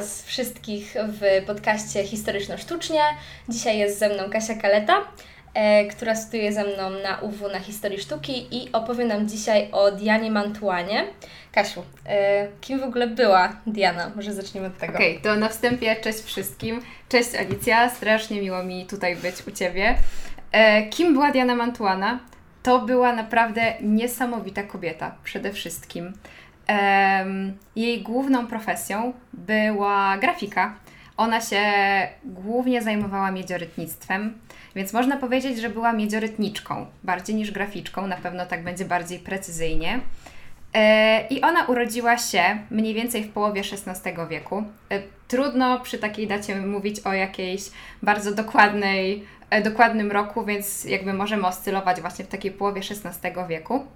Was wszystkich w podcaście Historyczno-Sztucznie. Dzisiaj jest ze mną Kasia Kaleta, e, która studiuje ze mną na UW na Historii Sztuki i opowie nam dzisiaj o Dianie Mantuanie. Kasiu, e, kim w ogóle była Diana? Może zaczniemy od tego. Okej, okay, to na wstępie cześć wszystkim. Cześć Alicja, strasznie miło mi tutaj być u Ciebie. E, kim była Diana Mantuana? To była naprawdę niesamowita kobieta, przede wszystkim. Jej główną profesją była grafika. Ona się głównie zajmowała miedziorytnictwem, więc można powiedzieć, że była miedziorytniczką, bardziej niż graficzką, na pewno tak będzie bardziej precyzyjnie. E, I ona urodziła się mniej więcej w połowie XVI wieku. E, trudno przy takiej dacie mówić o jakiejś bardzo dokładnej, e, dokładnym roku, więc jakby możemy oscylować właśnie w takiej połowie XVI wieku.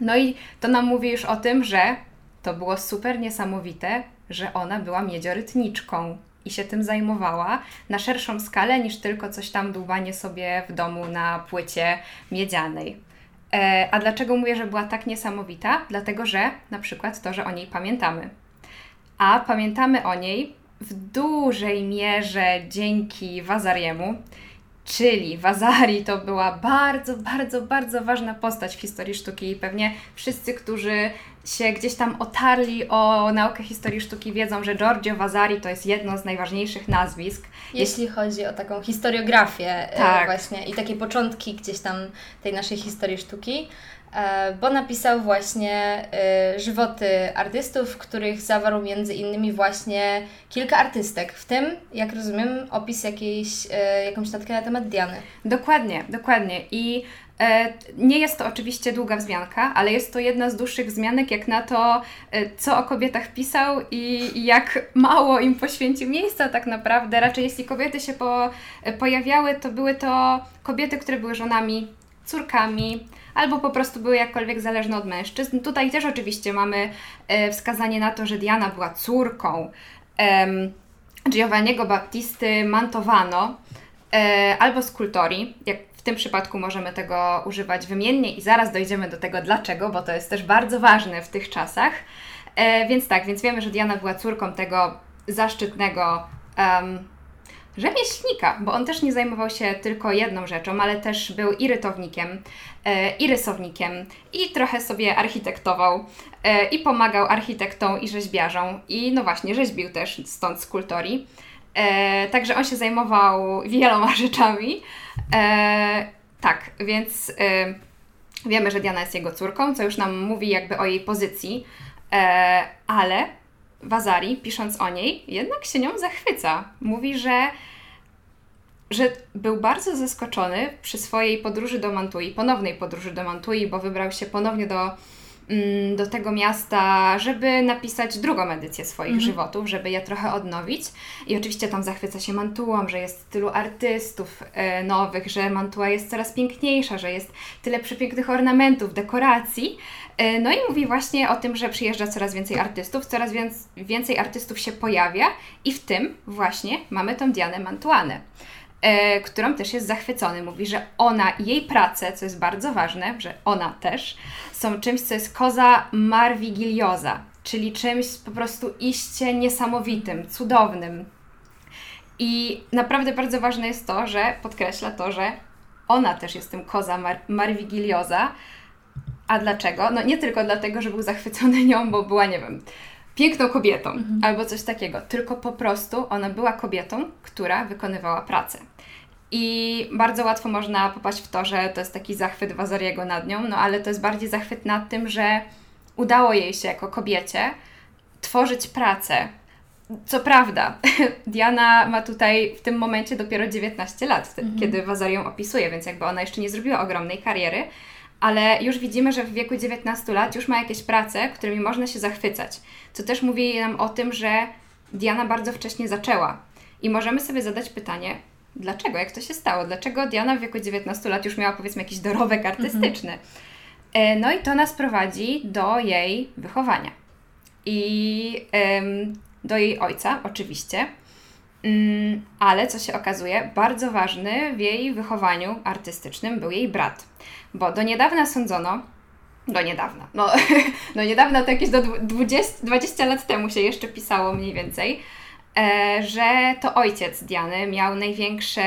No i to nam mówi już o tym, że to było super niesamowite, że ona była miedziorytniczką i się tym zajmowała na szerszą skalę niż tylko coś tam dłubanie sobie w domu na płycie miedzianej. E, a dlaczego mówię, że była tak niesamowita? Dlatego, że na przykład to, że o niej pamiętamy. A pamiętamy o niej w dużej mierze dzięki Wazariemu, Czyli Vasari to była bardzo, bardzo, bardzo ważna postać w historii sztuki i pewnie wszyscy, którzy się gdzieś tam otarli o naukę historii sztuki wiedzą, że Giorgio Vasari to jest jedno z najważniejszych nazwisk. Jeśli chodzi o taką historiografię e, tak. właśnie i takie początki gdzieś tam tej naszej historii sztuki. E, bo napisał właśnie e, żywoty artystów, w których zawarł między innymi właśnie kilka artystek, w tym, jak rozumiem, opis jakiejś, e, jakąś natkę na temat Diany. Dokładnie, dokładnie. I nie jest to oczywiście długa wzmianka, ale jest to jedna z dłuższych wzmianek, jak na to, co o kobietach pisał i jak mało im poświęcił miejsca tak naprawdę. Raczej jeśli kobiety się po, pojawiały, to były to kobiety, które były żonami, córkami, albo po prostu były jakkolwiek zależne od mężczyzn. Tutaj też oczywiście mamy e, wskazanie na to, że Diana była córką e, Giovanniego Battisty Mantovano e, albo Scultori, jak w tym przypadku możemy tego używać wymiennie i zaraz dojdziemy do tego dlaczego, bo to jest też bardzo ważne w tych czasach. E, więc tak, więc wiemy, że Diana była córką tego zaszczytnego um, rzemieślnika, bo on też nie zajmował się tylko jedną rzeczą, ale też był i rytownikiem, e, i rysownikiem, i trochę sobie architektował, e, i pomagał architektom i rzeźbiarzom, i no właśnie, rzeźbił też stąd skulptorii. E, także on się zajmował wieloma rzeczami. tak, więc wiemy, że Diana jest jego córką, co już nam mówi jakby o jej pozycji, ale Wazari, pisząc o niej, jednak się nią zachwyca. Mówi, że, że był bardzo zaskoczony przy swojej podróży do Mantui, ponownej podróży do Mantui, bo wybrał się ponownie do, do tego miasta, żeby napisać drugą edycję swoich mhm. żywotów, żeby je trochę odnowić. I oczywiście tam zachwyca się Mantuą, że jest tylu artystów e, nowych, że Mantua jest coraz piękniejsza, że jest tyle przepięknych ornamentów, dekoracji. E, no i mówi właśnie o tym, że przyjeżdża coraz więcej artystów, coraz więcej artystów się pojawia i w tym właśnie mamy tą Dianę Mantuanę, którą też jest zachwycony. Mówi, że ona i jej prace, co jest bardzo ważne, że ona też, są czymś, co jest koza marwigilioza, czyli czymś po prostu iście niesamowitym, cudownym. I naprawdę bardzo ważne jest to, że podkreśla to, że ona też jest tym koza mar marwigilioza, a dlaczego? No nie tylko dlatego, że był zachwycony nią, bo była, nie wiem, piękną kobietą mhm. albo coś takiego, tylko po prostu ona była kobietą, która wykonywała pracę. I bardzo łatwo można popaść w to, że to jest taki zachwyt Wazariego nad nią, no ale to jest bardziej zachwyt nad tym, że udało jej się jako kobiecie tworzyć pracę. Co prawda, Diana ma tutaj w tym momencie dopiero 19 lat, mhm. kiedy Wazar ją opisuje, więc jakby ona jeszcze nie zrobiła ogromnej kariery, ale już widzimy, że w wieku 19 lat już ma jakieś prace, którymi można się zachwycać. Co też mówi nam o tym, że Diana bardzo wcześnie zaczęła. I możemy sobie zadać pytanie, dlaczego, jak to się stało? Dlaczego Diana w wieku 19 lat już miała powiedzmy jakiś dorobek artystyczny? Mhm. No i to nas prowadzi do jej wychowania. I do jej ojca, oczywiście. Mm, ale co się okazuje, bardzo ważny w jej wychowaniu artystycznym był jej brat. Bo do niedawna sądzono, do niedawna, no do niedawna to jakieś do 20, 20 lat temu się jeszcze pisało mniej więcej, że to ojciec Diany miał największe,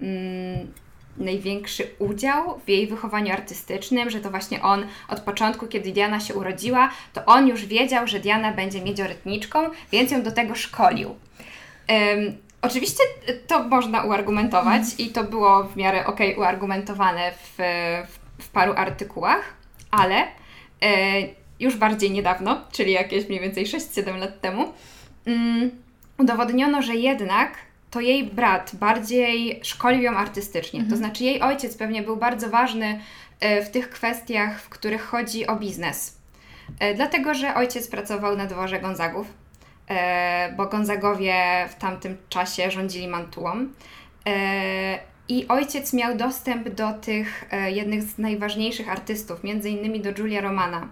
mm, największy udział w jej wychowaniu artystycznym, że to właśnie on od początku, kiedy Diana się urodziła, to on już wiedział, że Diana będzie miedziorytniczką, więc ją do tego szkolił. Um, oczywiście to można uargumentować i to było w miarę ok uargumentowane w, w, w paru artykułach, ale e, już bardziej niedawno, czyli jakieś mniej więcej 6-7 lat temu, um, udowodniono, że jednak to jej brat bardziej szkolił ją artystycznie. Mhm. To znaczy, jej ojciec pewnie był bardzo ważny e, w tych kwestiach, w których chodzi o biznes. E, dlatego, że ojciec pracował na dworze Gonzagów, e, bo Gonzagowie w tamtym czasie rządzili Mantuą. I ojciec miał dostęp do tych jednych z najważniejszych artystów, między innymi do Giulia Romana.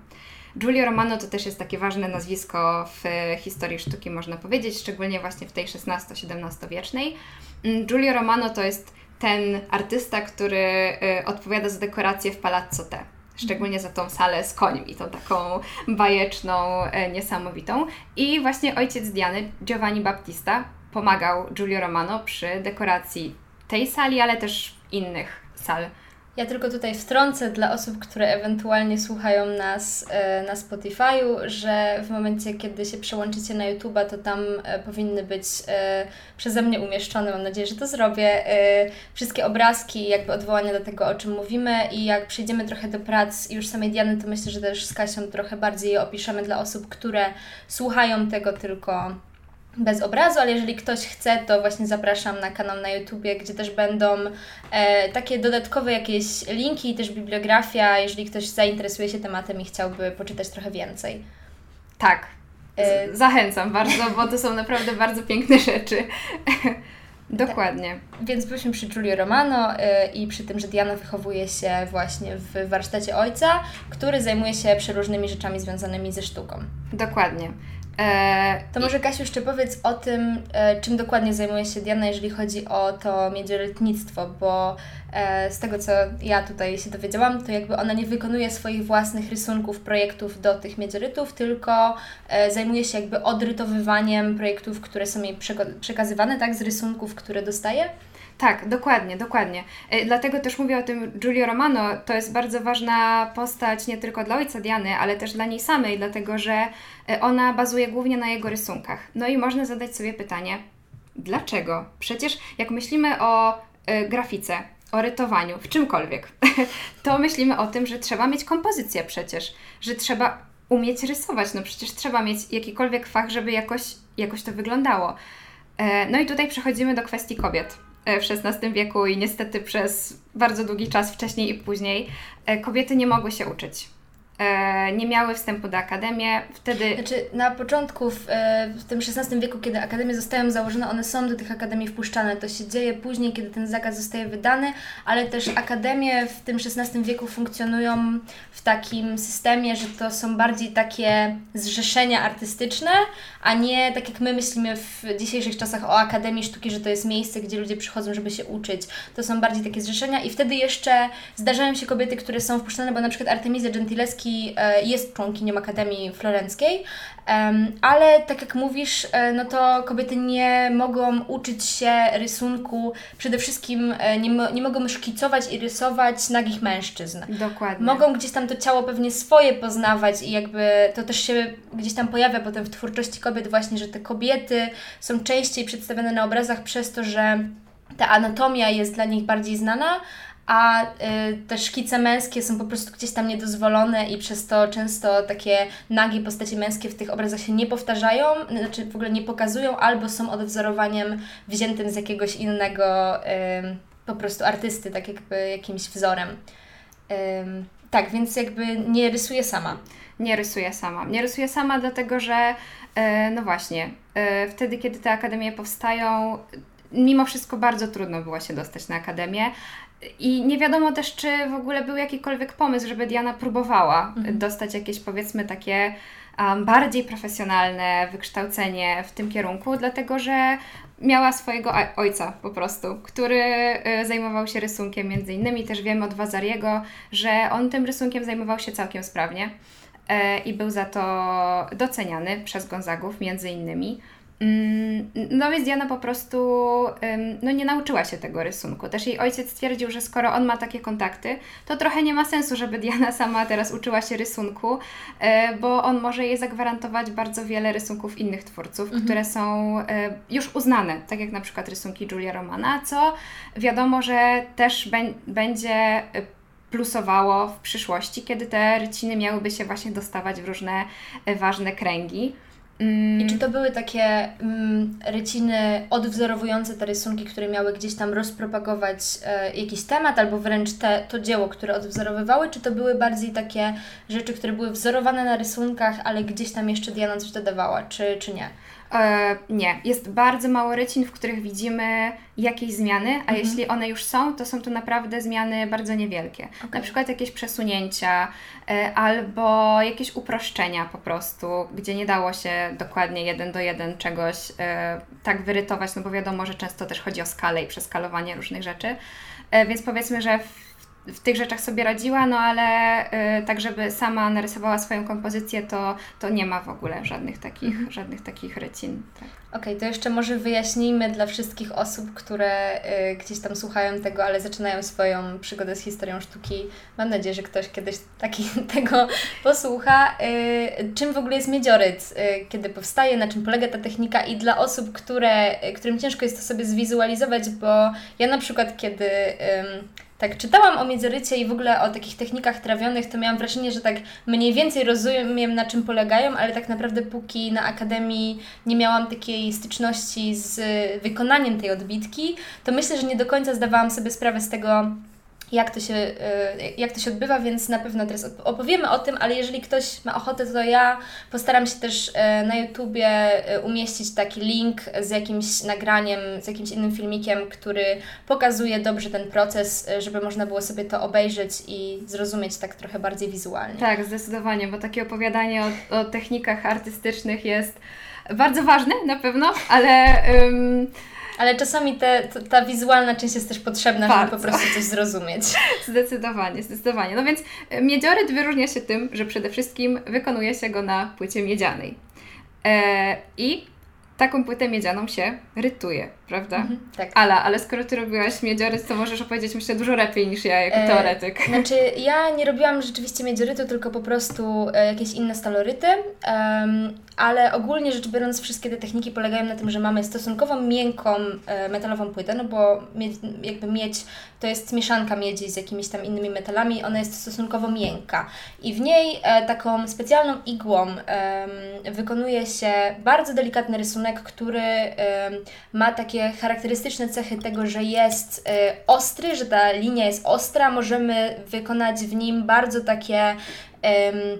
Giulio Romano to też jest takie ważne nazwisko w historii sztuki, można powiedzieć, szczególnie właśnie w tej XVI-XVII wiecznej. Mm, Giulio Romano to jest ten artysta, który y, odpowiada za dekorację w Palazzo Te. Szczególnie za tą salę z końmi, tą taką bajeczną, y, niesamowitą. I właśnie ojciec Diany, Giovanni Battista, pomagał Giulio Romano przy dekoracji tej sali, ale też innych sal ja tylko tutaj wtrącę dla osób, które ewentualnie słuchają nas e, na Spotify'u, że w momencie, kiedy się przełączycie na YouTube'a, to tam e, powinny być e, przeze mnie umieszczone, mam nadzieję, że to zrobię, wszystkie obrazki, jakby odwołania do tego, o czym mówimy. I jak przejdziemy trochę do prac już samej Diany, to myślę, że też z Kasią trochę bardziej je opiszemy dla osób, które słuchają tego tylko bez obrazu, ale jeżeli ktoś chce, to właśnie zapraszam na kanał na YouTubie, gdzie też będą e, takie dodatkowe jakieś linki i też bibliografia, jeżeli ktoś zainteresuje się tematem i chciałby poczytać trochę więcej. Tak. E... Zachęcam bardzo, bo to są naprawdę bardzo piękne rzeczy. Dokładnie. Tak. Więc byliśmy przy Giulio Romano y, i przy tym, że Diana wychowuje się właśnie w warsztacie ojca, który zajmuje się przeróżnymi rzeczami związanymi ze sztuką. Dokładnie. E, to może Kasiu jeszcze powiedz o tym, e, czym dokładnie zajmuje się Diana, jeżeli chodzi o to miedziorytnictwo, bo e, z tego co ja tutaj się dowiedziałam, to jakby ona nie wykonuje swoich własnych rysunków, projektów do tych miedziorytów, tylko zajmuje się jakby odrytowywaniem projektów, które są jej przekazywane, tak, z rysunków, które dostaje. Tak, dokładnie, dokładnie. E, dlatego też mówię o tym Giulio Romano. To jest bardzo ważna postać nie tylko dla ojca Diany, ale też dla niej samej, dlatego że e, ona bazuje głównie na jego rysunkach. No i można zadać sobie pytanie, dlaczego? Przecież jak myślimy o y, grafice, o rytowaniu, w czymkolwiek, to myślimy o tym, że trzeba mieć kompozycję przecież, że trzeba umieć rysować. No przecież trzeba mieć jakikolwiek fach, żeby jakoś, jakoś to wyglądało. No i tutaj przechodzimy do kwestii kobiet E, w XVI wieku i niestety przez bardzo długi czas wcześniej i później e, kobiety nie mogły się uczyć. E, nie miały wstępu do akademii. Wtedy... Znaczy, na początku, w, e, w tym XVI wieku, kiedy akademie zostają założone, one są do tych akademii wpuszczane. To się dzieje później, kiedy ten zakaz zostaje wydany, ale też akademie w tym XVI wieku funkcjonują w takim systemie, że to są bardziej takie zrzeszenia artystyczne, a nie tak jak my myślimy w dzisiejszych czasach o Akademii Sztuki, że to jest miejsce, gdzie ludzie przychodzą, żeby się uczyć. To są bardziej takie zrzeszenia i wtedy jeszcze zdarzają się kobiety, które są wpuszczane, bo na przykład Artemizja Gentileschi E, jest członkinią Akademii Florenckiej, ale tak jak mówisz, e, no to kobiety nie mogą uczyć się rysunku, przede wszystkim e, nie, nie mogą szkicować i rysować nagich mężczyzn. Dokładnie. Mogą gdzieś tam to ciało pewnie swoje poznawać i jakby to też się gdzieś tam pojawia potem w twórczości kobiet właśnie, że te kobiety są częściej przedstawione na obrazach przez to, że ta anatomia jest dla nich bardziej znana, a y, te szkice męskie są po prostu gdzieś tam niedozwolone i przez to często takie nagie postacie męskie w tych obrazach się nie powtarzają, znaczy w ogóle nie pokazują, albo są odwzorowaniem wziętym z jakiegoś innego y, po prostu artysty, tak jakby jakimś wzorem. Y, tak, więc jakby nie rysuję sama. Nie rysuję sama. Nie rysuję sama, dlatego że e, no właśnie, e, wtedy, kiedy te akademie powstają, mimo wszystko bardzo trudno było się dostać na akademię. I nie wiadomo też, czy w ogóle był jakikolwiek pomysł, żeby Diana próbowała mhm. dostać jakieś powiedzmy takie um, bardziej profesjonalne wykształcenie w tym kierunku, dlatego że miała swojego ojca po prostu, który y, zajmował się rysunkiem między innymi. Też wiemy od Wazariego, że on tym rysunkiem zajmował się całkiem sprawnie y, i był za to doceniany przez Gonzagów między innymi. Mm, no więc Diana po prostu no nie nauczyła się tego rysunku. Też jej ojciec stwierdził, że skoro on ma takie kontakty, to trochę nie ma sensu, żeby Diana sama teraz uczyła się rysunku, e, bo on może jej zagwarantować bardzo wiele rysunków innych twórców, mhm. które są e, już uznane, tak jak na przykład rysunki Julia Romana, co wiadomo, że też będzie e, plusowało w przyszłości, kiedy te ryciny miałyby się właśnie dostawać w różne ważne kręgi. I czy to były takie mm, ryciny odwzorowujące te rysunki, które miały gdzieś tam rozpropagować e, jakiś temat, albo wręcz te, to dzieło, które odwzorowywały, czy to były bardziej takie rzeczy, które były wzorowane na rysunkach, ale gdzieś tam jeszcze Diana coś dodawała, czy, czy nie? E, nie, jest bardzo mało rycin, w których widzimy jakieś zmiany, a mhm. jeśli one już są, to są to naprawdę zmiany bardzo niewielkie. Okay. Na przykład jakieś przesunięcia e, albo jakieś uproszczenia po prostu, gdzie nie dało się dokładnie jeden do jeden czegoś e, tak wyrytować, no bo wiadomo, że często też chodzi o skalę i przeskalowanie różnych rzeczy. E, więc powiedzmy, że w w tych rzeczach sobie radziła, no ale y, tak, żeby sama narysowała swoją kompozycję, to, to nie ma w ogóle żadnych takich, mhm. żadnych takich rycin. Tak. Okej, okay, to jeszcze może wyjaśnijmy dla wszystkich osób, które y, gdzieś tam słuchają tego, ale zaczynają swoją przygodę z historią sztuki. Mam nadzieję, że ktoś kiedyś taki, tego posłucha. Y, czym w ogóle jest miedzioryt? Y, kiedy powstaje, na czym polega ta technika i dla osób, które, y, którym ciężko jest to sobie zwizualizować, bo ja na przykład kiedy tak czytałam o miedzorycie i w ogóle o takich technikach trawionych, to miałam wrażenie, że tak mniej więcej rozumiem na czym polegają, ale tak naprawdę póki na akademii nie miałam takiej styczności z wykonaniem tej odbitki, to myślę, że nie do końca zdawałam sobie sprawę z tego, jak to, się, y, jak to się odbywa, więc na pewno teraz opowiemy o tym, ale jeżeli ktoś ma ochotę, to ja postaram się też y, na YouTubie y, umieścić taki link z jakimś nagraniem, z jakimś innym filmikiem, który pokazuje dobrze ten proces, żeby można było sobie to obejrzeć i zrozumieć tak trochę bardziej wizualnie. Tak, zdecydowanie, bo takie opowiadanie o, o technikach artystycznych jest bardzo ważne na pewno, ale... ale czasami te, ta wizualna część jest też potrzebna, Bardzo. żeby po prostu coś zrozumieć. Zdecydowanie, zdecydowanie. No więc e, miedzioryt wyróżnia się tym, że przede wszystkim wykonuje się go na płycie miedzianej. E, I taką płytę miedzianą się rytuje, prawda? Mhm, tak. Ala, ale skoro Ty robiłaś miedzioryt, to możesz opowiedzieć myślę dużo lepiej niż ja jako e, teoretyk. Znaczy, ja nie robiłam rzeczywiście miedziorytu, tylko po prostu e, jakieś inne staloryty, um, ale ogólnie rzecz biorąc wszystkie te techniki polegają na tym, że mamy stosunkowo miękką e, metalową płytę, no bo miedź, jakby miedź to jest mieszanka miedzi z jakimiś tam innymi metalami, ona jest stosunkowo miękka i w niej e, taką specjalną igłą wykonuje się bardzo delikatny rysunek, który ma takie charakterystyczne cechy tego, że jest e, ostry, że ta linia jest ostra, możemy wykonać w nim bardzo takie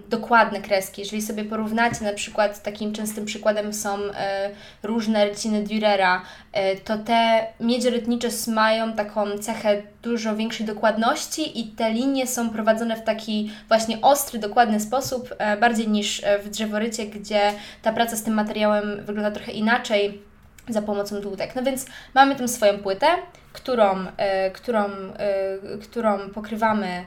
dokładne kreski. Jeżeli sobie porównacie, na przykład takim częstym przykładem są e, różne ryciny Dürera, e, to te miedzie rytnicze mają taką cechę dużo większej dokładności i te linie są prowadzone w taki właśnie ostry, dokładny sposób, e, bardziej niż w drzeworycie, gdzie ta praca z tym materiałem wygląda trochę inaczej za pomocą dłutek. No więc mamy tą swoją płytę, którą, którą, którą pokrywamy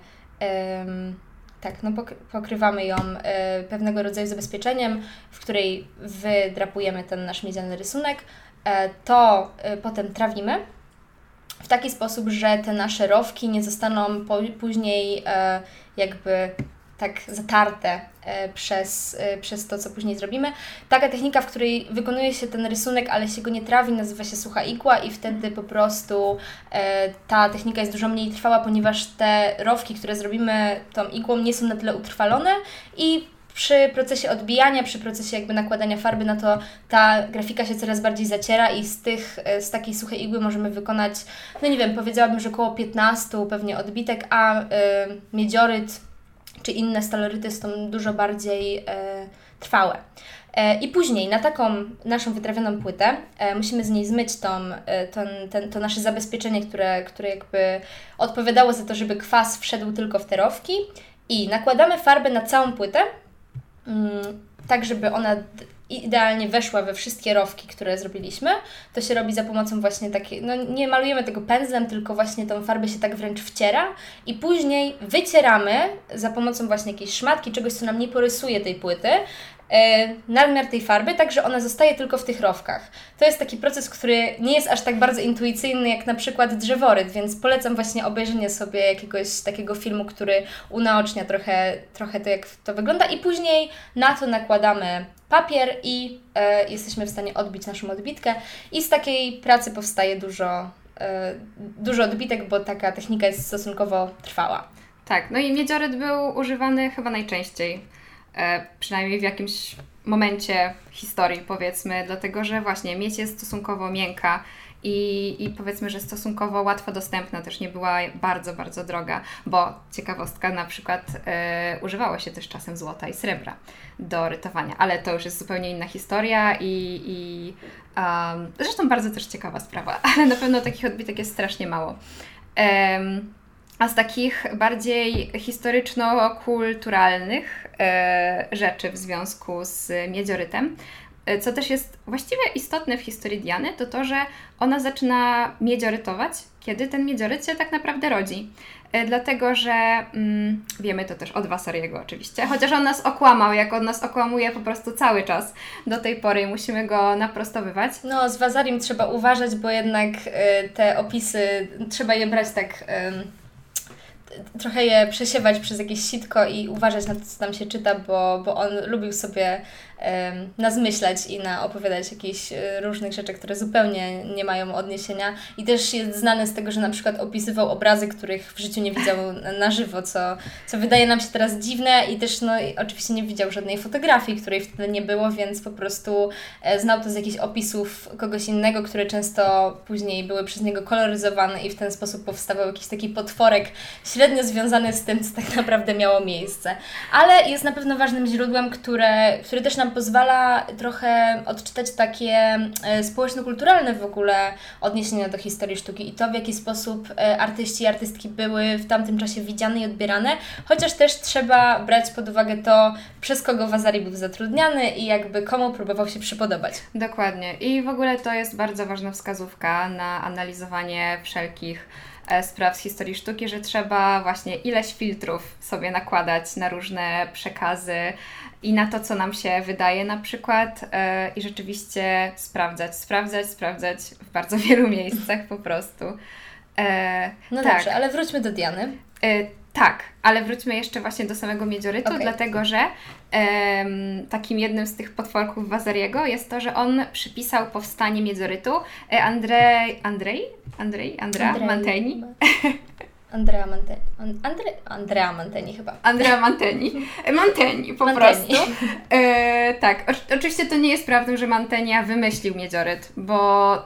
tak, no pokrywamy ją e, pewnego rodzaju zabezpieczeniem, w której wydrapujemy ten nasz miedziany rysunek. E, to e, potem trawimy w taki sposób, że te nasze rowki nie zostaną po, później jakby tak zatarte e, przez, e, przez to, co później zrobimy. Taka technika, w której wykonuje się ten rysunek, ale się go nie trawi, nazywa się sucha igła i wtedy po prostu e, ta technika jest dużo mniej trwała, ponieważ te rowki, które zrobimy tą igłą nie są na tyle utrwalone i przy procesie odbijania, przy procesie jakby nakładania farby na to ta grafika się coraz bardziej zaciera i z tych, z takiej suchej igły możemy wykonać, no nie wiem, powiedziałabym, że około 15 pewnie odbitek, a y, miedzioryt czy inne staloryty są dużo bardziej e, trwałe. E, I później na taką naszą wytrawioną płytę e, musimy z niej zmyć tą, e, ten, ten, to nasze zabezpieczenie, które, które jakby odpowiadało za to, żeby kwas wszedł tylko w te rowki i nakładamy farbę na całą płytę, mm, tak żeby ona idealnie weszła we wszystkie rowki, które zrobiliśmy. To się robi za pomocą właśnie takiej, no nie malujemy tego pędzlem, tylko właśnie tą farbę się tak wręcz wciera i później wycieramy za pomocą właśnie jakiejś szmatki, czegoś, co nam nie porysuje tej płyty, e, nadmiar tej farby, tak że ona zostaje tylko w tych rowkach. To jest taki proces, który nie jest aż tak bardzo intuicyjny jak na przykład drzeworyt, więc polecam właśnie obejrzenie sobie jakiegoś takiego filmu, który unaocznia trochę, trochę to, jak to wygląda i później na to nakładamy papier i e, jesteśmy w stanie odbić naszą odbitkę i z takiej pracy powstaje dużo, e, dużo odbitek, bo taka technika jest stosunkowo trwała. Tak, no i miedzioryt był używany chyba najczęściej, e, przynajmniej w jakimś momencie historii powiedzmy, dlatego że właśnie miedź jest stosunkowo miękka i, i powiedzmy, że stosunkowo łatwo dostępna, też nie była bardzo, bardzo droga, bo ciekawostka, na przykład e, używało się też czasem złota i srebra do rytowania, ale to już jest zupełnie inna historia i, i um, zresztą bardzo też ciekawa sprawa, ale na pewno takich odbitek jest strasznie mało. A z takich bardziej historyczno-kulturalnych e, rzeczy w związku z miedziorytem, co też jest właściwie istotne w historii Diany, to to, że ona zaczyna miedziorytować, kiedy ten miedzioryt się tak naprawdę rodzi. E, dlatego, że mm, wiemy to też od Wasariego oczywiście, chociaż on nas okłamał, jak on nas okłamuje po prostu cały czas do tej pory i musimy go naprostowywać. No, z Wazarim trzeba uważać, bo jednak y, te opisy trzeba je brać tak. Y trochę je przesiewać przez jakieś sitko i uważać na to, co tam się czyta, bo, bo on lubił sobie nazmyślać i na opowiadać jakichś e, różnych rzeczy, które zupełnie nie mają odniesienia. I też jest znany z tego, że na przykład opisywał obrazy, których w życiu nie widział na żywo, co, co wydaje nam się teraz dziwne i też no, oczywiście nie widział żadnej fotografii, której wtedy nie było, więc po prostu e, znał to z jakichś opisów kogoś innego, które często później były przez niego koloryzowane i w ten sposób powstawał jakiś taki potworek średnio związany z tym, co tak naprawdę miało miejsce. Ale jest na pewno ważnym źródłem, które, które też nam pozwala trochę odczytać takie e, społeczno-kulturalne w ogóle odniesienia do historii sztuki i to, w jaki sposób e, artyści i artystki były w tamtym czasie widziane i odbierane, chociaż też trzeba brać pod uwagę to, przez kogo Wazari był zatrudniany i jakby komu próbował się przypodobać. Dokładnie. I w ogóle to jest bardzo ważna wskazówka na analizowanie wszelkich e, spraw z historii sztuki, że trzeba właśnie ileś filtrów sobie nakładać na różne przekazy, i na to, co nam się wydaje na przykład yy, i rzeczywiście sprawdzać, sprawdzać, sprawdzać w bardzo wielu miejscach po prostu. Yy, no tak. dobrze, ale wróćmy do Diany. Yy, tak, ale wróćmy jeszcze właśnie do samego miedziorytu, okay. dlatego że um, takim jednym z tych potworków Wazariego jest to, że on przypisał powstanie miedziorytu Andrzej, Andrzej, Andrzej, Andrea Manteni. Andrea Manteni. Andre, Andrea Manteni chyba. Andrea Manteni. Manteni po Manteni. prostu. E, tak, o, oczywiście to nie jest prawdą, że Mantenia wymyślił miedzioryt, bo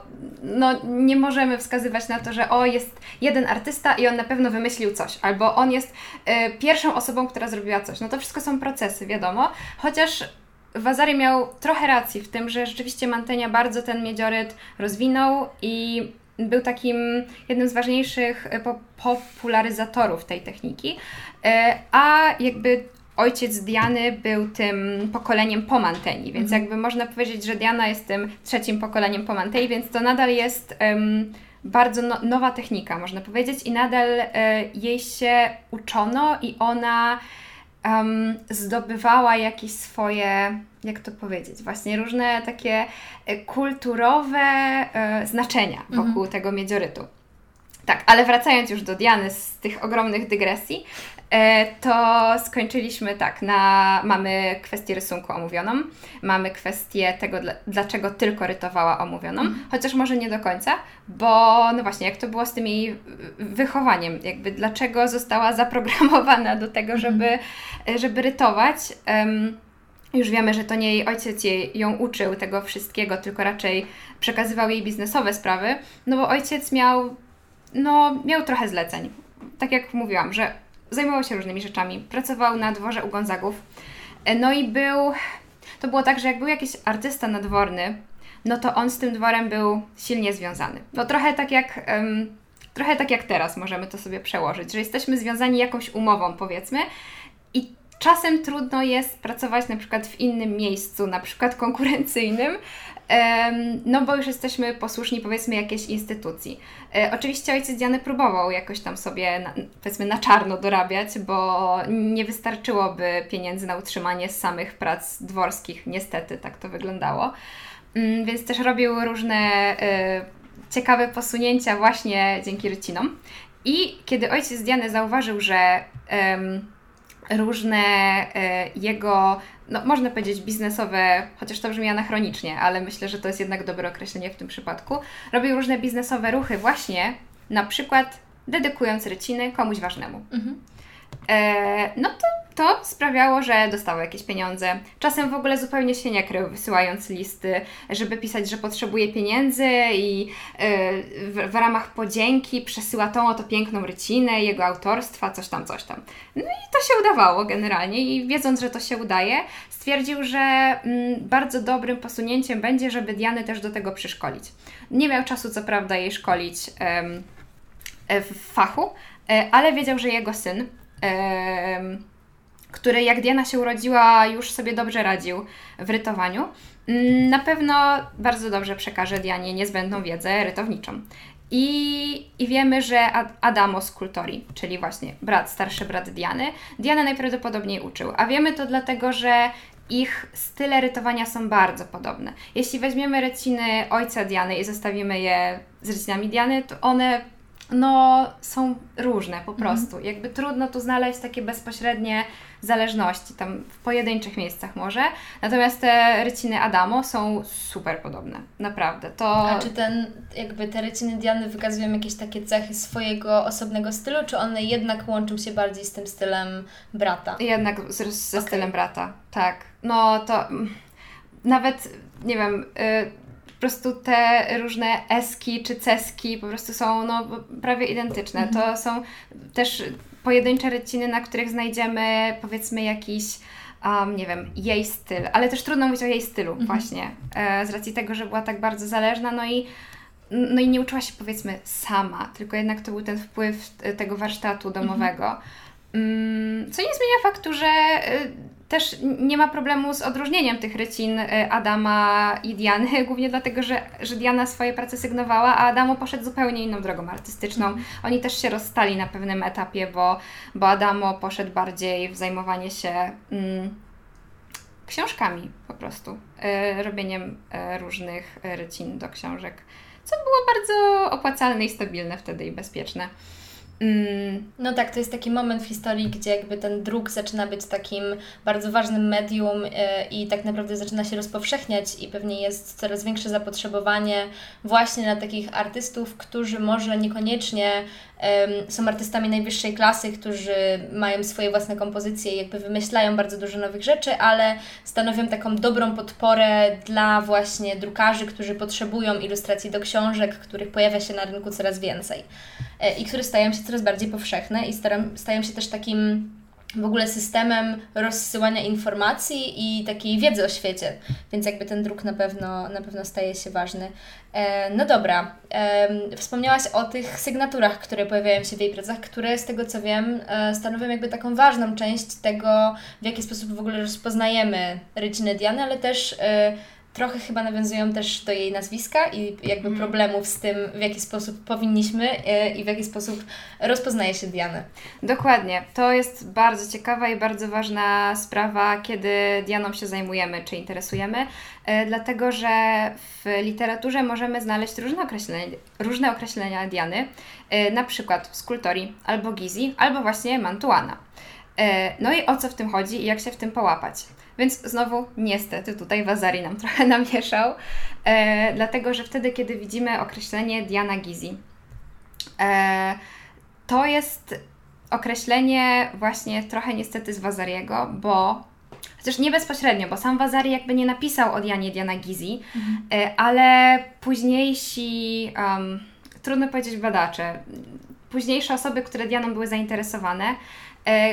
no, nie możemy wskazywać na to, że o, jest jeden artysta i on na pewno wymyślił coś, albo on jest e, pierwszą osobą, która zrobiła coś. No to wszystko są procesy, wiadomo, chociaż Wazary miał trochę racji w tym, że rzeczywiście Mantenia bardzo ten miedzioryt rozwinął i był takim jednym z ważniejszych e, popularyzatorów tej techniki, e, a jakby ojciec Diany był tym pokoleniem po Manteni, więc mhm. jakby można powiedzieć, że Diana jest tym trzecim pokoleniem po Mantei, więc to nadal jest um, bardzo no, nowa technika, można powiedzieć, i nadal e, jej się uczono i ona um, zdobywała jakieś swoje, jak to powiedzieć, właśnie różne takie e, kulturowe e, znaczenia wokół mhm. tego miedziorytu. Tak, ale wracając już do Diany z tych ogromnych dygresji, e, to skończyliśmy tak, na, mamy kwestię rysunku omówioną, mamy kwestię tego, dlaczego tylko rytowała omówioną, mm. chociaż może nie do końca, bo no właśnie, jak to było z tym jej wychowaniem, jakby dlaczego została zaprogramowana do tego, mhm. żeby, żeby rytować. Um, już wiemy, że to nie jej ojciec jej, ją uczył tego wszystkiego, tylko raczej przekazywał jej biznesowe sprawy, no bo ojciec miał no, miał trochę zleceń. Tak jak mówiłam, że zajmował się różnymi rzeczami. Pracował na dworze u Gonzagów. E, no i był. To było tak, że jak był jakiś artysta nadworny, no to on z tym dworem był silnie związany. No trochę tak jak. Um, trochę tak jak teraz możemy to sobie przełożyć, że jesteśmy związani jakąś umową, powiedzmy, czasem trudno jest pracować na przykład w innym miejscu, na przykład konkurencyjnym, no bo już jesteśmy posłuszni powiedzmy jakiejś instytucji. E, oczywiście ojciec Diany próbował jakoś tam sobie powiedzmy na czarno dorabiać, bo nie wystarczyłoby pieniędzy na utrzymanie samych prac dworskich, niestety tak to wyglądało. Mm, więc też robił różne e, ciekawe posunięcia właśnie dzięki rycinom. I kiedy ojciec Diany zauważył, że różne e, jego, no można powiedzieć biznesowe, chociaż to brzmi anachronicznie, ale myślę, że to jest jednak dobre określenie w tym przypadku, robił różne biznesowe ruchy właśnie, na przykład dedykując ryciny komuś ważnemu. Mhm. E, no to to sprawiało, że dostawał jakieś pieniądze. Czasem w ogóle zupełnie się nie krył, wysyłając listy, żeby pisać, że potrzebuje pieniędzy i yy, w, w, ramach podzięki przesyła tą oto piękną rycinę jego autorstwa, coś tam, coś tam. No i to się udawało generalnie i wiedząc, że to się udaje, stwierdził, że mm, bardzo dobrym posunięciem będzie, żeby Diany też do tego przyszkolić. Nie miał czasu, co prawda, jej szkolić yy, w fachu, yy, ale wiedział, że jego syn który jak Diana się urodziła, już sobie dobrze radził w rytowaniu, mm, na pewno bardzo dobrze przekaże Dianie niezbędną wiedzę rytowniczą. I, I wiemy, że Adamo Kultori, czyli właśnie brat, starszy brat Diany, Diana najprawdopodobniej uczył. A wiemy to dlatego, że ich style rytowania są bardzo podobne. Jeśli weźmiemy ryciny ojca Diany i zestawimy je z rycinami Diany, to one no, są różne po mhm. prostu. Mhm. Jakby trudno tu znaleźć takie bezpośrednie zależności, tam w pojedynczych miejscach może. Natomiast te ryciny Adamo są super podobne, naprawdę. To... A czy ten, jakby te ryciny Diany wykazują jakieś takie cechy swojego osobnego stylu, czy one jednak łączą się bardziej z tym stylem brata? Jednak z, ze okay. stylem brata, tak. No to mm, nawet, nie wiem... Y po prostu te różne eski czy ceski po prostu są no, prawie identyczne. Mhm. To są też pojedyncze ryciny, na których znajdziemy powiedzmy jakiś um, nie wiem, jej styl, ale też trudno mówić o jej stylu mhm. właśnie, e, z racji tego, że była tak bardzo zależna, no i no i nie uczyła się powiedzmy sama, tylko jednak to był ten wpływ tego warsztatu domowego. Mhm. Mm, co nie zmienia faktu, że y, też nie ma problemu z odróżnieniem tych rycin y, Adama i Diany, głównie dlatego, że, że Diana swoje prace sygnowała, a Adamo poszedł zupełnie inną drogą artystyczną. Mm. Oni też się rozstali na pewnym etapie, bo, bo Adamo poszedł bardziej w zajmowanie się mm, książkami po prostu, y, robieniem y, różnych rycin do książek, co było bardzo opłacalne i stabilne wtedy i bezpieczne. Mm, no tak, to jest taki moment w historii, gdzie jakby ten druk zaczyna być takim bardzo ważnym medium yy, i tak naprawdę zaczyna się rozpowszechniać i pewnie jest coraz większe zapotrzebowanie właśnie na takich artystów, którzy może niekoniecznie są artystami najwyższej klasy, którzy mają swoje własne kompozycje i jakby wymyślają bardzo dużo nowych rzeczy, ale stanowią taką dobrą podporę dla właśnie drukarzy, którzy potrzebują ilustracji do książek, których pojawia się na rynku coraz więcej yy, i które stają się coraz bardziej powszechne i staram, stają się też takim w ogóle systemem rozsyłania informacji i takiej wiedzy o świecie, więc jakby ten druk na pewno, na pewno staje się ważny. E, no dobra, e, wspomniałaś o tych sygnaturach, które pojawiają się w jej pracach, które z tego co wiem e, stanowią jakby taką ważną część tego, w jaki sposób w ogóle rozpoznajemy ryciny Diany, ale też e, trochę chyba nawiązują też do jej nazwiska i jakby mm. problemów z tym, w jaki sposób powinniśmy e, i w jaki sposób rozpoznaje się Dianę. Dokładnie. To jest bardzo ciekawa i bardzo ważna sprawa, kiedy Dianą się zajmujemy czy interesujemy, e, dlatego że w literaturze możemy znaleźć różne określenia, różne określenia Diany, e, na przykład skultorii, albo Gizi, albo właśnie Mantuana. No i o co w tym chodzi i jak się w tym połapać? Więc znowu, niestety, tutaj Wazari nam trochę namieszał, e, dlatego że wtedy, kiedy widzimy określenie Diana Gizi, e, to jest określenie właśnie trochę niestety z Wazariego, bo chociaż nie bezpośrednio, bo sam Wazari jakby nie napisał o Dianie Diana Gizi, mhm. e, ale późniejsi, um, trudno powiedzieć badacze, późniejsze osoby, które Dianą były zainteresowane,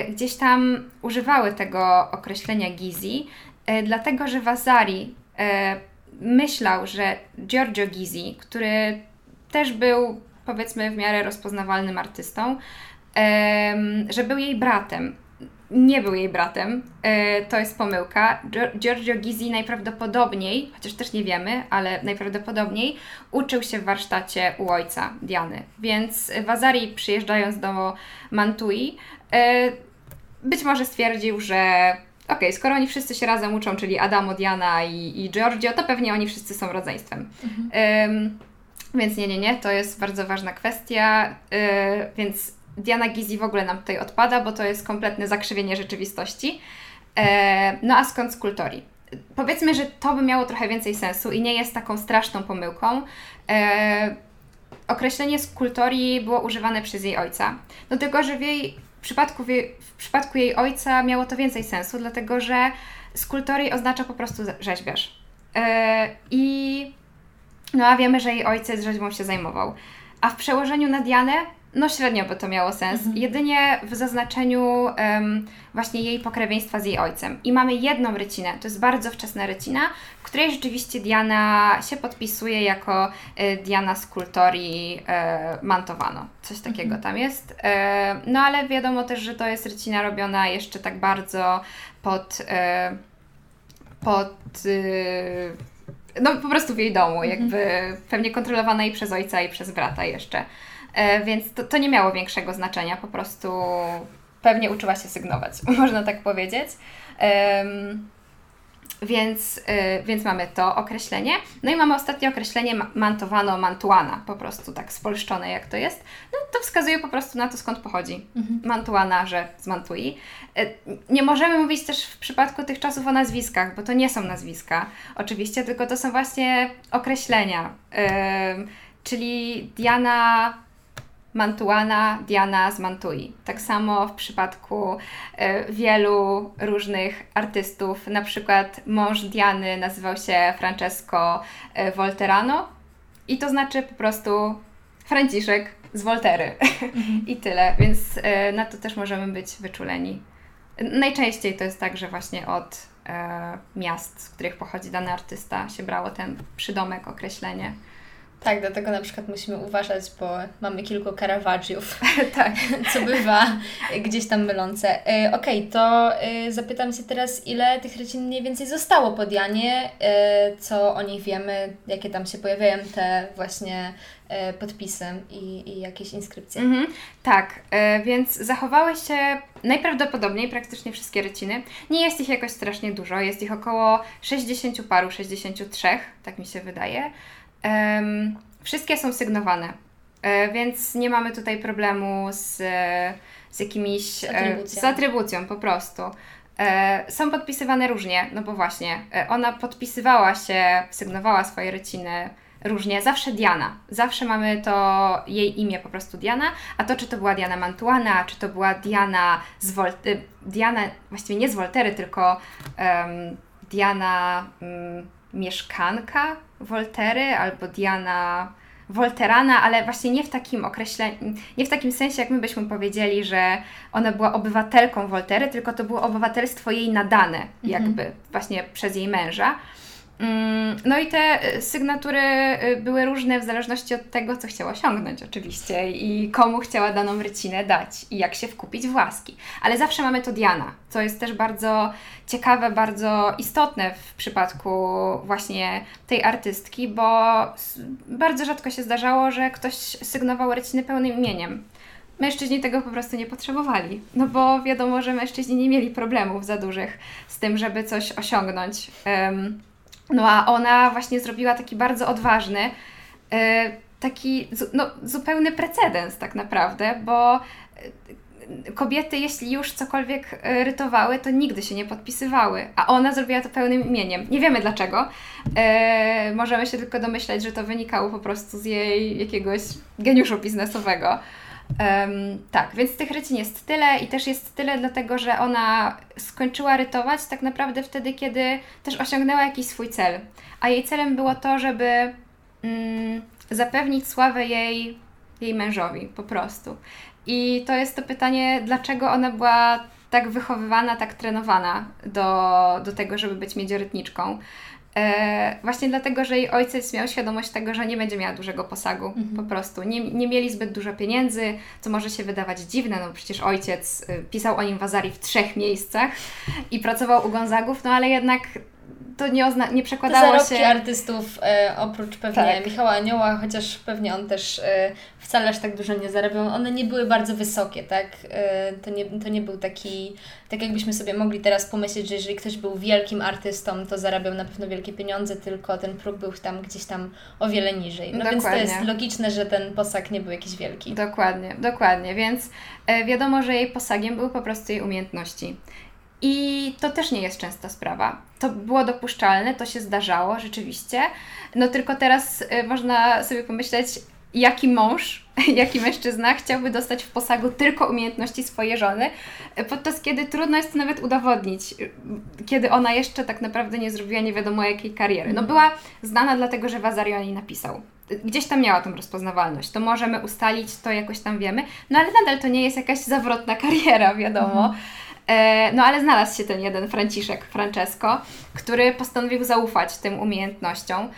gdzieś tam używały tego określenia Gizi, e, dlatego że Vasari e, myślał, że Giorgio Gizi, który też był powiedzmy w miarę rozpoznawalnym artystą, że był jej bratem. Nie był jej bratem. E, to jest pomyłka. Giorgio Gizzi najprawdopodobniej, chociaż też nie wiemy, ale najprawdopodobniej uczył się w warsztacie u ojca Diany. Więc Wazari przyjeżdżając do Mantui, e, być może stwierdził, że okej, okay, skoro oni wszyscy się razem uczą, czyli Adamo, Diana i, i Giorgio, to pewnie oni wszyscy są rodzeństwem. Mhm. więc nie, nie, nie, to jest bardzo ważna kwestia, yy, więc Diana Gizi w ogóle nam tutaj odpada, bo to jest kompletne zakrzywienie rzeczywistości. E, no a skąd skultorii? Powiedzmy, że to by miało trochę więcej sensu i nie jest taką straszną pomyłką. E, określenie skultorii było używane przez jej ojca. No tylko, że w jej w przypadku, w, przypadku jej ojca miało to więcej sensu, dlatego że skultorii oznacza po prostu rzeźbiarz. E, I no a wiemy, że jej ojciec rzeźbą się zajmował. A w przełożeniu na Dianę no średnio by to miało sens. Mhm. Jedynie w zaznaczeniu um, właśnie jej pokrewieństwa z jej ojcem. I mamy jedną rycinę, to jest bardzo wczesna rycina, w której rzeczywiście Diana się podpisuje jako y, Diana z kultorii y, Mantovano. Coś takiego mhm. tam jest. Y, no ale wiadomo też, że to jest rycina robiona jeszcze tak bardzo pod... pod no po prostu w jej domu, mhm. jakby pewnie kontrolowana i przez ojca i przez brata jeszcze. E, więc to, to nie miało większego znaczenia, po prostu pewnie uczyła się sygnować, można tak powiedzieć. Um, więc, y, więc mamy to określenie. No i mamy ostatnie określenie mantowano mantuana, po prostu tak spolszczone jak to jest. No to wskazuje po prostu na to skąd pochodzi. Mhm. Mantuana, że z Mantui. Y, nie możemy mówić też w przypadku tych czasów o nazwiskach, bo to nie są nazwiska oczywiście, tylko to są właśnie określenia. Y, czyli Diana Mantuana, Diana z Mantui. Tak samo w przypadku y, wielu różnych artystów, na przykład mąż Diany nazywał się Francesco y, Volterano i to znaczy po prostu Franciszek z Voltery mhm. i tyle, więc y, na to też możemy być wyczuleni. Najczęściej to jest tak, że właśnie od miast, z których pochodzi dany artysta się brało ten przydomek, określenie. Tak, dlatego na przykład musimy uważać, bo mamy kilku Caravaggiów, tak. co bywa gdzieś tam mylące. E, Okej, okay, to e, zapytam Cię teraz, ile tych rycin mniej więcej zostało pod Janie, e, co o nich wiemy, jakie tam się pojawiają te właśnie e, podpisy i, i jakieś inskrypcje. Mhm, tak, więc zachowały się najprawdopodobniej praktycznie wszystkie ryciny. Nie jest ich jakoś strasznie dużo, jest ich około 60 paru, 63, tak mi się wydaje. Wszystkie są sygnowane, e, więc nie mamy tutaj problemu z, z jakimiś. E, atrybucją. z atrybucją po prostu. E, są podpisywane różnie, no bo właśnie, ona podpisywała się, sygnowała swoje ryciny różnie, zawsze Diana. Zawsze mamy to jej imię po prostu Diana, a to czy to była Diana Mantuana, czy to była Diana z Voltery, Diana właściwie nie z Voltery, tylko um, Diana um, mieszkanka Voltery albo Diana Volterana, ale właśnie nie w takim określeniu, nie w takim sensie, jak my byśmy powiedzieli, że ona była obywatelką Voltery, tylko to było obywatelstwo jej nadane, mhm. jakby właśnie przez jej męża. Mm, no i te y, sygnatury y, były różne w zależności od tego, co chciała osiągnąć oczywiście i komu chciała daną rycinę dać i jak się wkupić w łaski. Ale zawsze mamy to Diana, co jest też bardzo ciekawe, bardzo istotne w przypadku właśnie tej artystki, bo bardzo rzadko się zdarzało, że ktoś sygnował ryciny pełnym imieniem. Mężczyźni tego po prostu nie potrzebowali, no bo wiadomo, że mężczyźni nie mieli problemów za dużych z tym, żeby coś osiągnąć. Um, no a ona właśnie zrobiła taki bardzo odważny, yy, taki no, zupełny precedens tak naprawdę, bo e, kobiety, jeśli już cokolwiek e, rytowały, to nigdy się nie podpisywały, a ona zrobiła to pełnym imieniem. Nie wiemy dlaczego. możemy się tylko domyślać, że to wynikało po prostu z jej jakiegoś geniuszu biznesowego. Um, tak, więc tych rycin jest tyle i też jest tyle dlatego, że ona skończyła rytować tak naprawdę wtedy, kiedy też osiągnęła jakiś swój cel. A jej celem było to, żeby mm, zapewnić sławę jej, jej mężowi po prostu. I to jest to pytanie, dlaczego ona była tak wychowywana, tak trenowana do, do tego, żeby być miedziorytniczką. E, właśnie dlatego, że jej ojciec miał świadomość tego, że nie będzie miała dużego posagu, mhm. po prostu. Nie, nie mieli zbyt dużo pieniędzy, co może się wydawać dziwne, no przecież ojciec y, pisał o nim Wazari w trzech miejscach i pracował u Gonzagów, no ale jednak to nie, ozna- nie przekładało Te zarobki się... artystów, e, oprócz pewnie tak. Michała Anioła, chociaż pewnie on też e, wcale aż tak dużo nie zarabiał, one nie były bardzo wysokie, tak? E, to, nie, to nie był taki, tak jakbyśmy sobie mogli teraz pomyśleć, że jeżeli ktoś był wielkim artystą, to zarabiał na pewno wielkie pieniądze, tylko ten próg był tam gdzieś tam o wiele niżej. No dokładnie. więc to jest logiczne, że ten posag nie był jakiś wielki. Dokładnie, dokładnie, więc e, wiadomo, że jej posagiem były po prostu jej umiejętności. I to też nie jest częsta sprawa. To było dopuszczalne, to się zdarzało rzeczywiście. No tylko teraz y, można sobie pomyśleć, jaki mąż, jaki mężczyzna chciałby dostać w posagu tylko umiejętności swojej żony, podczas kiedy trudno jest to nawet udowodnić, kiedy ona jeszcze tak naprawdę nie zrobiła nie wiadomo jakiej kariery. No była znana dlatego, że Wazarioni napisał. Gdzieś tam miała tą rozpoznawalność, to możemy ustalić, to jakoś tam wiemy, no ale nadal to nie jest jakaś zawrotna kariera, wiadomo. Mhm. E, no ale znalazł się ten jeden Franciszek, Francesco, który postanowił zaufać tym umiejętnościom.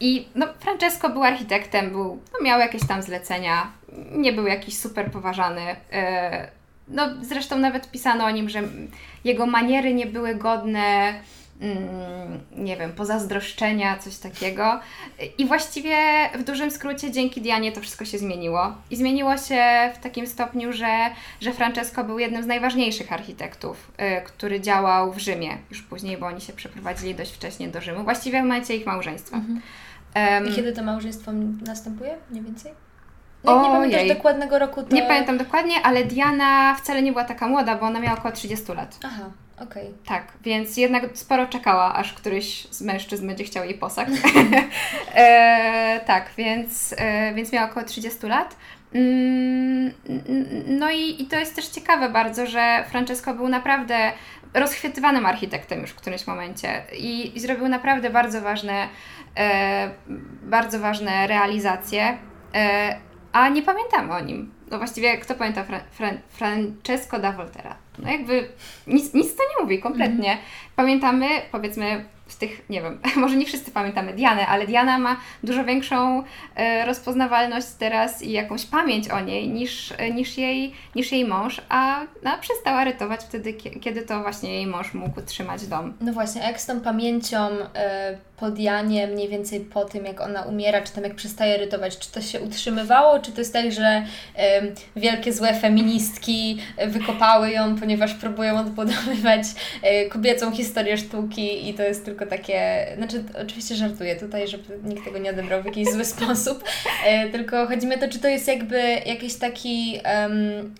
E, I no, Francesco był architektem, był, no, miał jakieś tam zlecenia, nie był jakiś super poważany. E, no, zresztą nawet pisano o nim, że jego maniery nie były godne Mm, nie wiem, pozazdroszczenia, coś takiego. I właściwie w dużym skrócie dzięki Dianie to wszystko się zmieniło. I zmieniło się w takim stopniu, że, że Francesco był jednym z najważniejszych architektów, y, który działał w Rzymie. Już później, bo oni się przeprowadzili dość wcześnie do Rzymu, właściwie w momencie ich małżeństwa. Mhm. Um, I kiedy to małżeństwo następuje, mniej więcej? Nie, nie pamiętasz dokładnego roku. To... Nie pamiętam dokładnie, ale Diana wcale nie była taka młoda, bo ona miała około 30 lat. Aha. Okej. Okay. Tak, więc jednak sporo czekała, aż któryś z mężczyzn będzie chciał jej posag. e, tak, więc, e, więc miała około 30 lat. Mm, no i, i to jest też ciekawe bardzo, że Francesco był naprawdę rozchwytywanym architektem już w którymś momencie i, i zrobił naprawdę bardzo ważne, bardzo ważne realizacje, e, a nie pamiętamy o nim. No właściwie kto pamięta Fra, Fra, Francesco da Volterra? No jakby nic, nic to nie mówi kompletnie. Mhm. Pamiętamy, powiedzmy, z tych, nie wiem, może nie wszyscy pamiętamy Dianę, ale Diana ma dużo większą e, rozpoznawalność teraz i jakąś pamięć o niej niż, niż, jej, niż jej mąż, a no, przestała rytować wtedy, kiedy to właśnie jej mąż mógł trzymać dom. No właśnie, jak z tą pamięcią e, po mniej więcej po tym, jak ona umiera, czy tam jak przestaje rytować, czy to się utrzymywało, czy to jest tak, że e, wielkie złe feministki wykopały ją, ponieważ próbują odbudowywać e, kobiecą historię sztuki i to jest tylko takie, znaczy oczywiście żartuję tutaj, żeby nikt tego nie odebrał w jakiś zły sposób, e, tylko chodzi mi o to, czy to jest jakby jakiś taki um,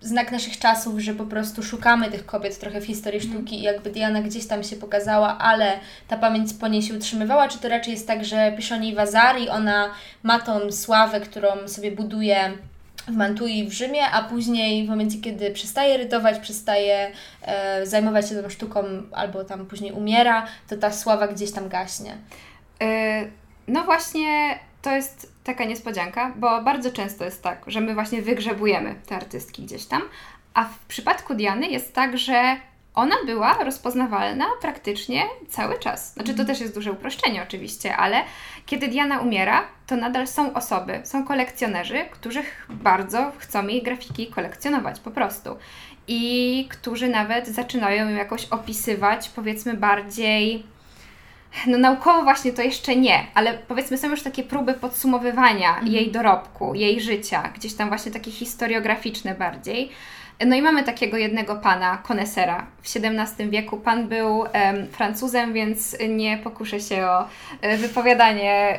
znak naszych czasów, że po prostu szukamy tych kobiet trochę w historii mhm. sztuki i jakby Diana gdzieś tam się pokazała, ale ta pamięć po niej się utrzymywała, czy to raczej jest tak, że pisze o niej Wazari, ona ma tą sławę, którą sobie buduje w Mantui w Rzymie, a później w momencie, kiedy przestaje rytować, przestaje e, zajmować się tą sztuką albo tam później umiera, to ta sława gdzieś tam gaśnie. E, no właśnie to jest taka niespodzianka, bo bardzo często jest tak, że my właśnie wygrzebujemy te artystki gdzieś tam, a w przypadku Diany jest tak, że ona była rozpoznawalna praktycznie cały czas. Znaczy, to mhm. też jest duże uproszczenie oczywiście, ale kiedy Diana umiera, to nadal są osoby, są kolekcjonerzy, którzy bardzo chcą jej grafiki kolekcjonować po prostu. I którzy nawet zaczynają ją jakoś opisywać, powiedzmy bardziej. No naukowo właśnie to jeszcze nie, ale powiedzmy są już takie próby podsumowywania mhm. jej dorobku, jej życia, gdzieś tam właśnie takie historiograficzne bardziej. No i mamy takiego jednego pana, konesera w XVII wieku. Pan był um, Francuzem, więc nie pokuszę się o e, wypowiadanie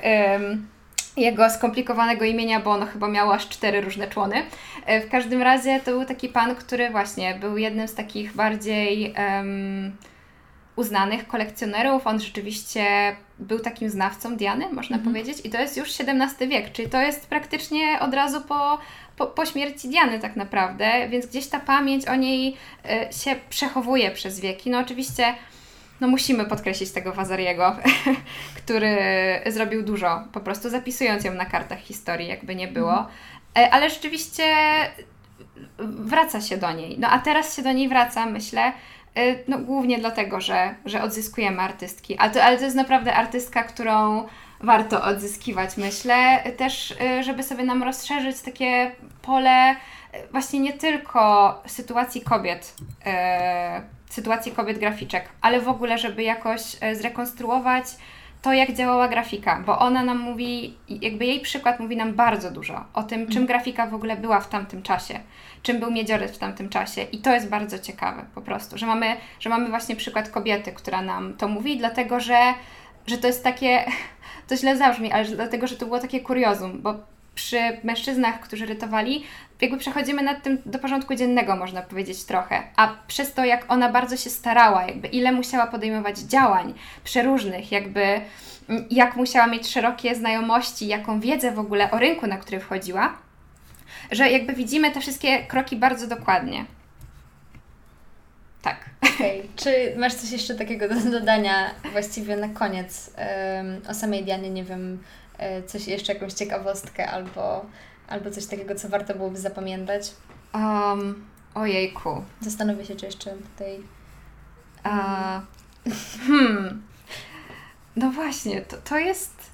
jego skomplikowanego imienia, bo ono chyba miało aż cztery różne człony. E, w każdym razie to był taki pan, który właśnie był jednym z takich bardziej um, uznanych kolekcjonerów. On rzeczywiście był takim znawcą Diany, można mhm. powiedzieć, i to jest już XVII wiek, czyli to jest praktycznie od razu po po, po śmierci Diany tak naprawdę, więc gdzieś ta pamięć o niej y, się przechowuje przez wieki. No oczywiście no musimy podkreślić tego Wazariego, który zrobił dużo, po prostu zapisując ją na kartach historii, jakby nie było. Mhm. Ale rzeczywiście wraca się do niej. No a teraz się do niej wraca, myślę, no, głównie dlatego, że, że odzyskujemy artystki. Ale to, ale to jest naprawdę artystka, którą warto odzyskiwać, myślę. Też, żeby sobie nam rozszerzyć takie pole właśnie nie tylko sytuacji kobiet, sytuacji kobiet graficzek, ale w ogóle, żeby jakoś zrekonstruować to, jak działała grafika, bo ona nam mówi, jakby jej przykład mówi nam bardzo dużo o tym, czym grafika w ogóle była w tamtym czasie, czym był miedzioryt w tamtym czasie. I to jest bardzo ciekawe po prostu, że mamy, że mamy właśnie przykład kobiety, która nam to mówi, dlatego że, że to jest takie, to źle zabrzmi, ale dlatego, że to było takie kuriozum, bo przy mężczyznach, którzy rytowali, jakby przechodzimy nad tym do porządku dziennego, można powiedzieć trochę. A przez to, jak ona bardzo się starała, jakby ile musiała podejmować działań przeróżnych, jakby jak musiała mieć szerokie znajomości, jaką wiedzę w ogóle o rynku, na który wchodziła, że jakby widzimy te wszystkie kroki bardzo dokładnie. Tak. Okay. Czy masz coś jeszcze takiego do dodania właściwie na koniec um, o samej Dianie? Nie wiem, coś jeszcze, jakąś ciekawostkę albo, albo coś takiego, co warto byłoby zapamiętać? Um, ojejku. Zastanowię się, czy jeszcze tutaj... Uh, hmm. No właśnie, to, to jest...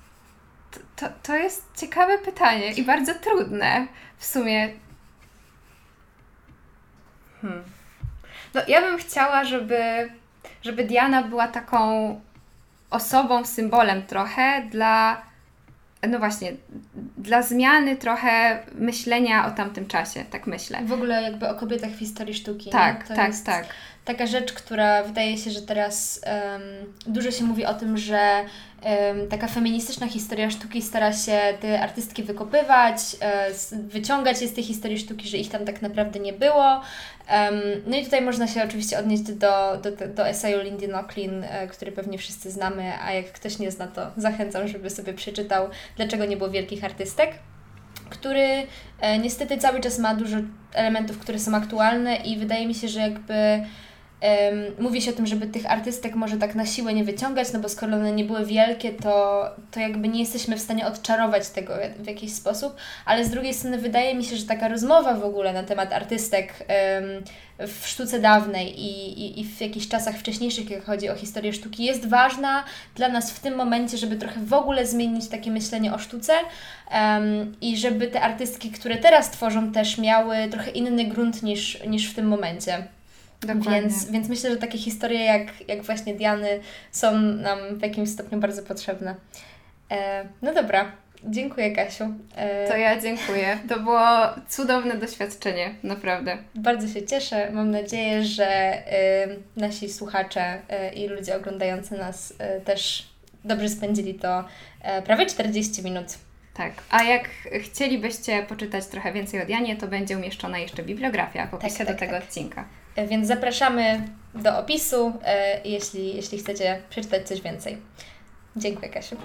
To, to jest ciekawe pytanie i bardzo trudne w sumie. Hmm. No, ja bym chciała, żeby, żeby Diana była taką osobą, symbolem trochę dla no właśnie, dla zmiany trochę myślenia o tamtym czasie, tak myślę. W ogóle jakby o kobietach w historii sztuki. Tak, tak, tak. Taka rzecz, która wydaje się, że teraz um, dużo się mówi o tym, że um, taka feministyczna historia sztuki stara się te artystki wykopywać, um, wyciągać je z tej historii sztuki, że ich tam tak naprawdę nie było. no i tutaj można się oczywiście odnieść do, do, do eseju Lindy Nochlin, e, który pewnie wszyscy znamy, a jak ktoś nie zna, to zachęcam, żeby sobie przeczytał, dlaczego nie było wielkich artystek który e, niestety cały czas ma dużo elementów, które są aktualne i wydaje mi się, że jakby Um, mówi się o tym, żeby tych artystek może tak na siłę nie wyciągać, no bo skoro one nie były wielkie, to, to jakby nie jesteśmy w stanie odczarować tego w jakiś sposób, ale z drugiej strony wydaje mi się, że taka rozmowa w ogóle na temat artystek um, w sztuce dawnej i, i, i w jakichś czasach wcześniejszych, jak chodzi o historię sztuki, jest ważna dla nas w tym momencie, żeby trochę w ogóle zmienić takie myślenie o sztuce um, i żeby te artystki, które teraz tworzą, też miały trochę inny grunt niż, niż w tym momencie. Więc, więc myślę, że takie historie jak, jak właśnie Diany są nam w jakimś stopniu bardzo potrzebne. E, no dobra, dziękuję Kasiu. E, to ja dziękuję. To było cudowne doświadczenie, naprawdę. Bardzo się cieszę. Mam nadzieję, że e, nasi słuchacze e, i ludzie oglądający nas e, też dobrze spędzili to e, prawie 40 minut. Tak, a jak chcielibyście poczytać trochę więcej o Dianie, to będzie umieszczona jeszcze bibliografia w opisie tak, tak, do tego tak. odcinka. E, więc zapraszamy do opisu, e, jeśli, jeśli chcecie przeczytać coś więcej. Dziękuję, Kasiu.